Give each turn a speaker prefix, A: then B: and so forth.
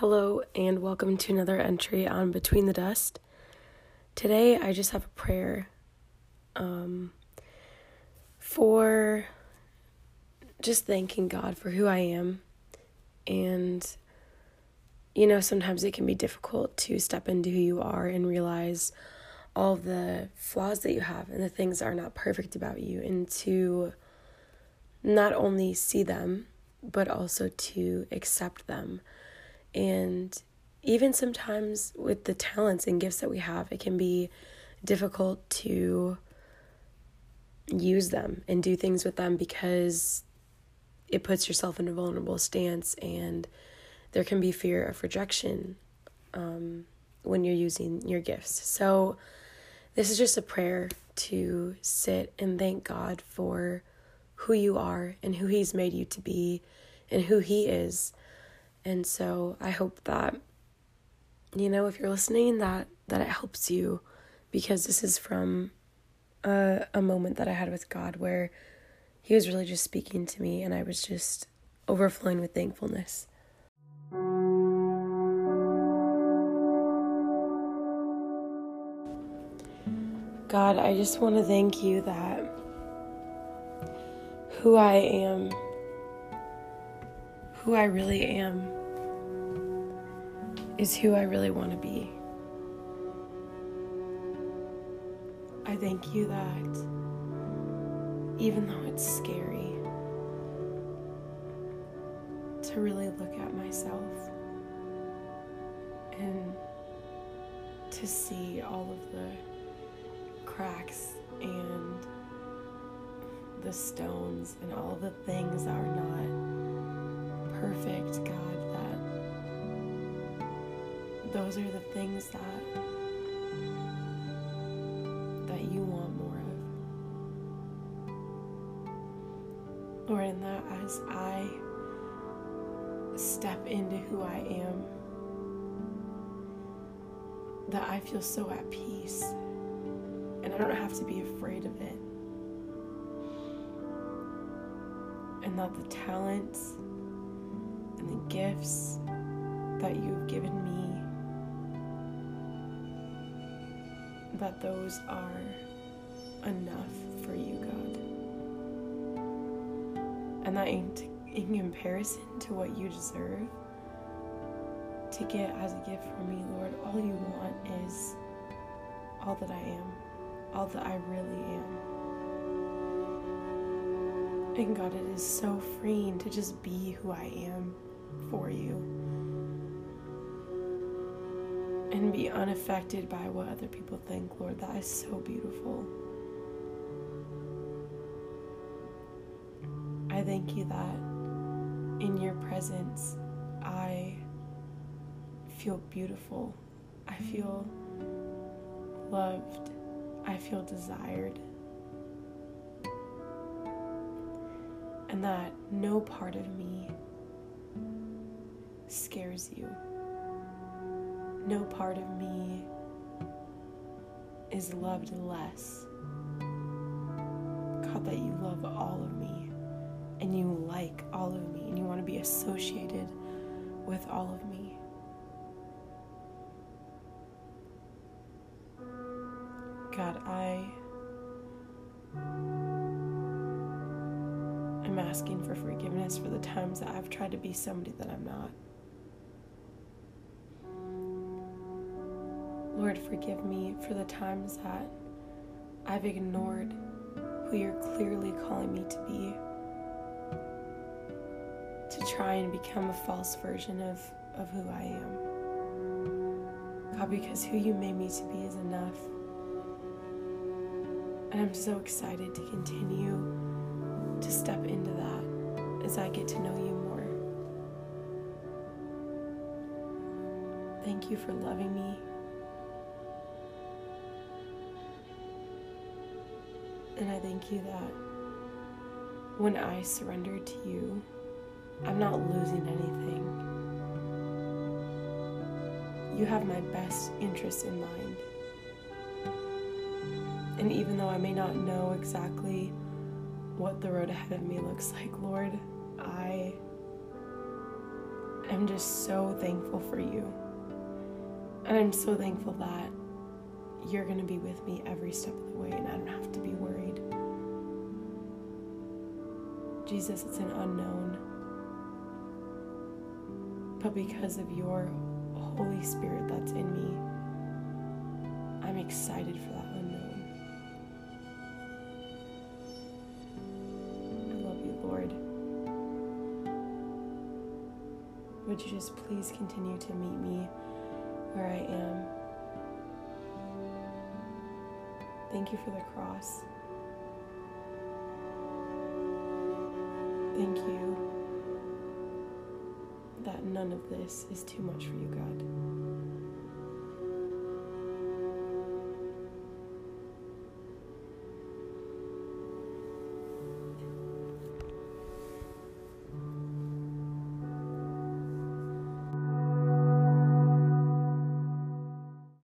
A: Hello, and welcome to another entry on Between the Dust. Today, I just have a prayer um, for just thanking God for who I am. And, you know, sometimes it can be difficult to step into who you are and realize all the flaws that you have and the things that are not perfect about you, and to not only see them, but also to accept them. And even sometimes with the talents and gifts that we have, it can be difficult to use them and do things with them because it puts yourself in a vulnerable stance and there can be fear of rejection um, when you're using your gifts. So, this is just a prayer to sit and thank God for who you are and who He's made you to be and who He is. And so I hope that, you know, if you're listening, that, that it helps you because this is from a, a moment that I had with God where He was really just speaking to me and I was just overflowing with thankfulness. God, I just want to thank you that who I am, who I really am, is who I really want to be. I thank you that even though it's scary to really look at myself and to see all of the cracks and the stones and all the things that are not perfect, God, those are the things that that you want more of. Or in that as I step into who I am, that I feel so at peace and I don't have to be afraid of it. And that the talents and the gifts that you've given me, that those are enough for you, God. And that in, in comparison to what you deserve to get as a gift from me, Lord, all you want is all that I am all that I really am. And God, it is so freeing to just be who I am for you and be unaffected by what other people think, Lord. That is so beautiful. I thank you that in your presence I feel beautiful. I feel loved. I feel desired. And that no part of me scares you. No part of me is loved less. God, that you love all of me and you like all of me and you want to be associated with all of me. God, I am asking for forgiveness for the times that I've tried to be somebody that I'm not. Lord, forgive me for the times that I've ignored who you're clearly calling me to be. To try and become a false version of, of who I am. God, because who you made me to be is enough. And I'm so excited to continue to step into that as I get to know you more. Thank you for loving me. And I thank you that when I surrender to you, I'm not losing anything. You have my best interest in mind. And even though I may not know exactly what the road ahead of me looks like, Lord, I I'm just so thankful for you. And I'm so thankful that you're going to be with me every step of the way and I don't have to be worried. Jesus, it's an unknown. But because of your Holy Spirit that's in me, I'm excited for that unknown. I love you, Lord. Would you just please continue to meet me where I am? Thank you for the cross. Thank you that none of this is too much for you, God.